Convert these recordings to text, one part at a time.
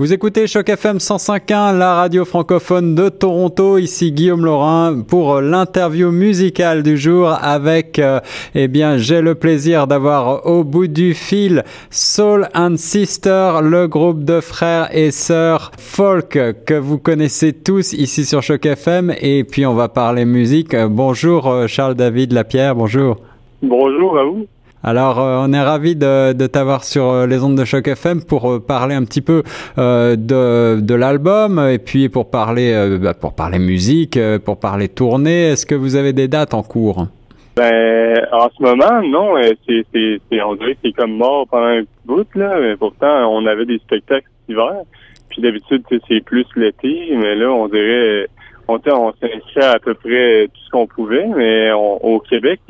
Vous écoutez Choc FM 105.1, la radio francophone de Toronto. Ici Guillaume Laurin pour l'interview musicale du jour avec, euh, eh bien, j'ai le plaisir d'avoir au bout du fil Soul and Sister, le groupe de frères et sœurs folk que vous connaissez tous ici sur Choc FM. Et puis, on va parler musique. Bonjour euh, Charles David Lapierre, bonjour. Bonjour à vous. Alors, euh, on est ravi de, de t'avoir sur euh, les ondes de choc FM pour euh, parler un petit peu de, de l'album et puis pour parler bah, pour parler musique, pour parler tournée. Est-ce que vous avez des dates en cours? Ben, en ce moment, non. C'est, c'est, on dirait que c'est comme mort pendant un bout là. Mais pourtant, on avait des spectacles hiver. Puis d'habitude, c'est plus l'été, mais là, on dirait on, on s'inscrit à peu près tout ce qu'on pouvait, mais au Québec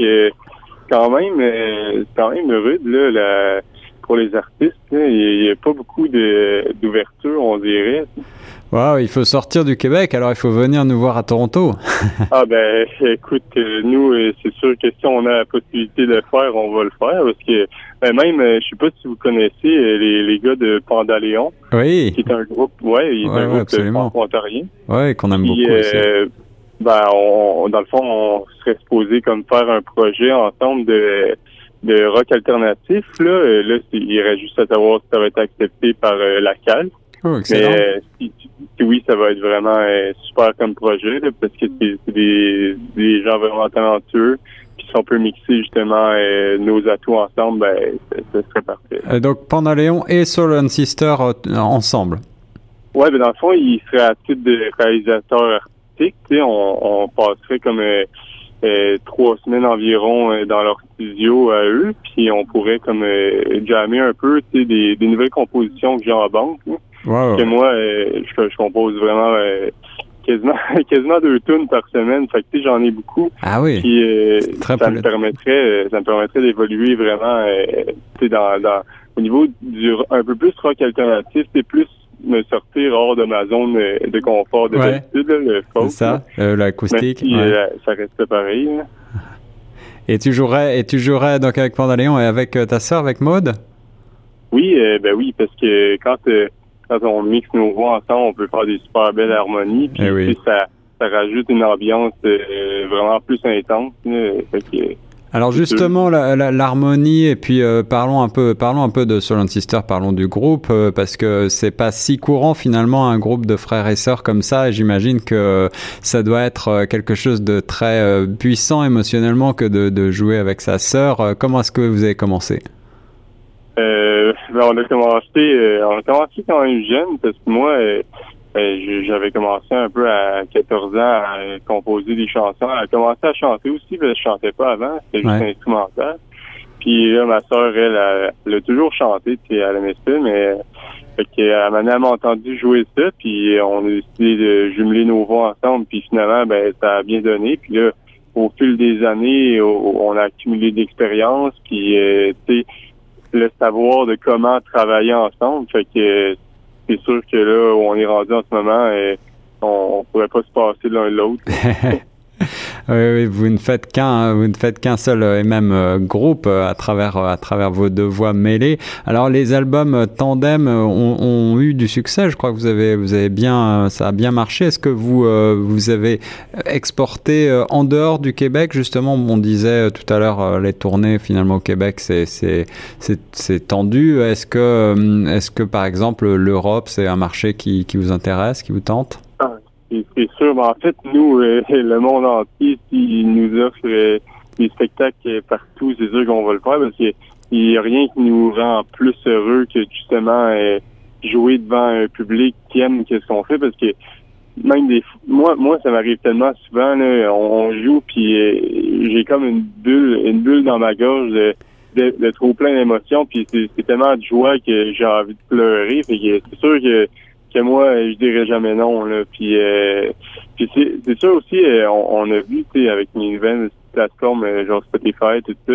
quand même, euh, quand même rude là, pour les artistes. Il n'y a, pas beaucoup d'ouverture, on dirait. Wow, il faut sortir du Québec, alors il faut venir nous voir à Toronto. ah ben, écoute, euh, nous, euh, c'est sûr que si on a la possibilité de le faire, on va le faire, parce que ben, même, je sais pas si vous connaissez les, les gars de Pandaléon. Oui. Qui est un groupe, ouais, il est un groupe absolument. ontarien. Ouais, qu'on aime beaucoup aussi ben, on, dans le fond, on serait supposé comme faire un projet ensemble de, de rock alternatif. Là, euh, là il reste juste à savoir si ça va être accepté par euh, la CAL. Oh, Mais euh, si, oui, ça va être vraiment super comme projet parce que c'est des, des gens vraiment talentueux. Si on peut mixer justement nos atouts ensemble, ben, ça, serait parfait. donc, Pandaléon et Soul Sister ensemble. Ouais, ben dans le fond, il serait à titre de réalisateur on, passerait comme euh, euh, trois semaines environ euh, dans leur studio à eux, puis on pourrait comme jammer un peu des, des nouvelles compositions que j'ai en banque. Que moi, je, compose vraiment quasiment quasiment deux tunes par semaine. Fait que j'en ai beaucoup. Ah oui. ça me permettrait ça me permettrait d'évoluer vraiment dans, dans au niveau du un peu plus rock alternatif, c'est plus me sortir hors de ma zone de confort de ouais. le folk. ça, euh, l'acoustique. Euh, ça reste pareil. Et tu jouerais, et tu jouerais donc avec Pandaléon et avec euh, ta sœur, avec Maude? Oui, ben oui, parce que quand, quand on mixe nos voix ensemble, on peut faire des super belles harmonies. Puis eh ça, ça rajoute une ambiance vraiment plus intense. fait que, alors justement l'harmonie et puis euh, parlons un peu parlons un peu de Soul Sister, parlons du groupe euh, parce que c'est pas si courant finalement un groupe de frères et sœurs comme ça et j'imagine que ça doit être euh, quelque chose de très puissant émotionnellement que de, de, jouer avec sa sœur. Comment est-ce que vous avez commencé? Ben, on a commencé on a commencé quand même jeune parce que moi j'avais commencé un peu à 14 ans à composer des chansons, à commencer à chanter aussi, mais je chantais pas avant, c'était juste instrumental. Puis là, ma soeur, elle, elle, a toujours chanté, puis elle aimait ça, mais fait qu'elle m'a entendu jouer ça, puis on a décidé de jumeler nos voix ensemble, puis finalement, ben ça a bien donné. Puis là, au fil des années, on a accumulé d'expérience, puis euh, tu sais, le savoir de comment travailler ensemble. Fait que c'est sûr que là où on est rendu en ce moment, et on, on pourrait pas se passer l'un l'autre. Oui, vous ne faites qu'un, vous ne faites qu'un seul et même euh, groupe euh, à travers à travers vos deux voix mêlées. Alors les albums tandem ont, eu du succès. Je crois que vous avez vous avez bien ça a bien marché. Est-ce que vous euh, vous avez exporté en dehors du Québec? Justement On disait tout à l'heure les tournées finalement au Québec c'est c'est c'est tendu. Est-ce que est-ce que par exemple l'Europe c'est un marché qui qui vous intéresse, qui vous tente? C'est sûr. Mais en fait, nous, euh, le monde entier, s'il nous offre euh, des spectacles partout, c'est sûr qu'on va le faire parce qu'il n'y a rien qui nous rend plus heureux que justement euh, jouer devant un public qui aime ce qu'on fait parce que même des moi moi ça m'arrive tellement souvent là, on, joue puis j'ai comme une bulle une bulle dans ma gorge de, de, trop plein d'émotions puis c'est tellement de joie que j'ai envie de pleurer c'est sûr que que moi, je dirais jamais non. Là. Puis, euh, puis c'est sûr aussi, euh, on, a vu, tu sais, avec les nouvelles plateformes, euh, genre Spotify, tout ça,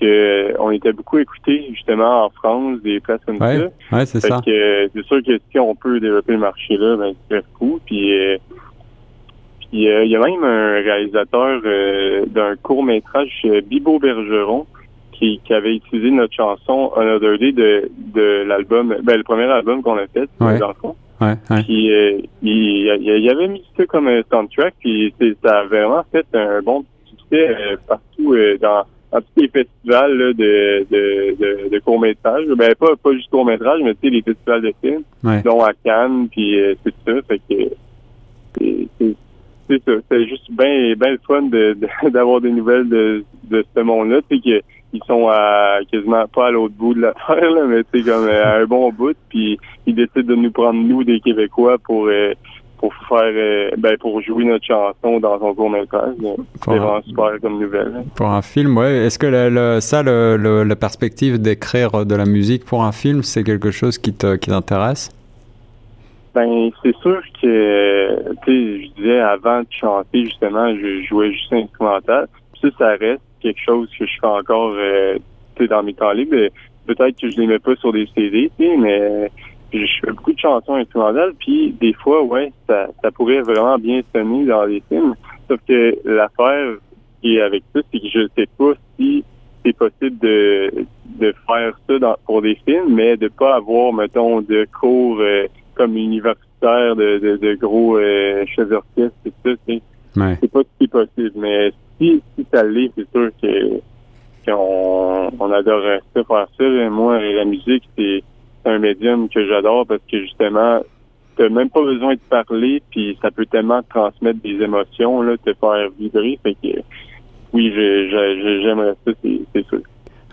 que on était beaucoup écoutés justement en France, des places comme ça. Ouais, c'est ça. c'est sûr que si on peut développer le marché là, ben c'est cool. Puis, puis il y a même un réalisateur d'un court métrage, Bibo Bergeron, qui, qui avait utilisé notre chanson Another Day de, de l'album, ben, le premier album qu'on a fait, Ouais. dans le fond. Ouais, ouais. Puis euh, il, il, il avait mis ça comme un soundtrack, puis c'est- ça a vraiment fait un bon succès euh, partout euh, dans, dans tous les festivals là, de, de, de, de court-métrage. Ben pas, pas juste court-métrage, mais tu sais, les festivals de films, Ouais. dont à Cannes, puis euh, tout ça. Fait que c'est- c'est c'est ça. C'est juste bien ben le fun de- de- d'avoir des nouvelles de, de ce monde-là. Tu sais que ils sont à quasiment pas à l'autre bout de l'affaire, là, mais c'est comme euh, à un bon bout, puis ils décident de nous prendre nous des Québécois pour euh, pour faire euh, ben pour jouer notre chanson dans son court métrage. C'est Pour un- vraiment super comme nouvelle. là. Pour un film, ouais. Est-ce que le, le- ça, le, le- la perspective d'écrire de la musique pour un film, c'est quelque chose qui te- qui t'intéresse? Ben, c'est sûr que, tu sais, je disais avant de chanter, justement, je jouais juste instrumental. Puis ça, ça reste quelque chose que je fais encore, euh, dans mes temps libres. Mais Peut-être que je les mets pas sur des CD, mais je fais beaucoup de chansons instrumentales. Puis des fois, ouais, ça, pourrait vraiment bien sonner dans les films. Sauf que l'affaire qui est avec ça, c'est que je sais pas si c'est possible de, de faire ça dans, pour des films, mais de pas avoir, mettons, de cours euh, comme universitaire de, de, de gros euh, chefs d'orchestre, c'est ça, C'est pas si possible. Mais si, si ça l'est, c'est sûr que qu'on on adorerait ça faire ça. Et moi, la musique, c'est un médium que j'adore parce que justement, t'as même pas besoin de parler, puis ça peut tellement te transmettre des émotions, là, te faire vibrer. Fait que oui, j'aimerais ça, c'est sûr.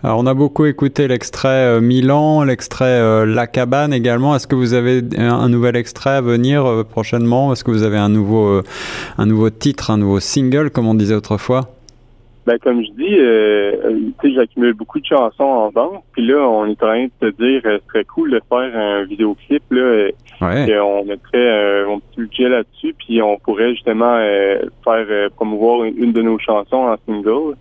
Alors, on a beaucoup écouté l'extrait euh, Milan, l'extrait euh, La Cabane également. Est-ce que vous avez un, nouvel extrait à venir euh, prochainement? Est-ce que vous avez un nouveau, un nouveau titre, un nouveau single, comme on disait autrefois? Ben comme je dis, euh, tu sais, j'accumule beaucoup de chansons en vente, puis là, on est en train de se dire, euh, ce serait cool de faire un vidéoclip là. Ouais. Et on mettrait euh, un petit budget là-dessus, puis on pourrait justement euh, faire euh, promouvoir une, une de nos chansons en single.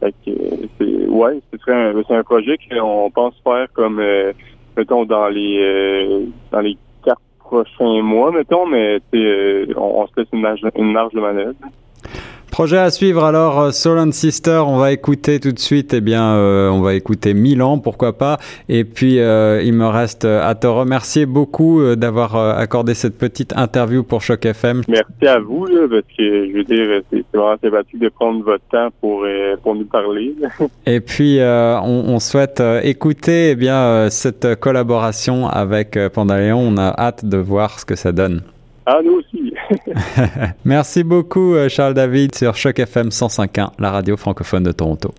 Fait que euh, c'est ouais, ce serait un, c'est un projet qu'on pense faire comme euh, mettons dans les euh, dans les quatre prochains mois, mettons, mais c'est euh, on, on se laisse une marge, une marge de manœuvre. Projet à suivre alors, euh, Soul and Sister, on va écouter tout de suite, eh bien, euh, on va écouter Milan, pourquoi pas. Et puis, euh, il me reste à te remercier beaucoup d'avoir accordé cette petite interview pour Choc FM. Merci à vous, là, parce que je veux dire, c'est vraiment sympathique de prendre votre temps pour euh, pour nous parler. Et puis, on, on souhaite écouter eh bien, cette collaboration avec Pandaléon. On a hâte de voir ce que ça donne. Ah, nous. Merci beaucoup, euh, Charles David, sur Choc FM 105.1, la radio francophone de Toronto.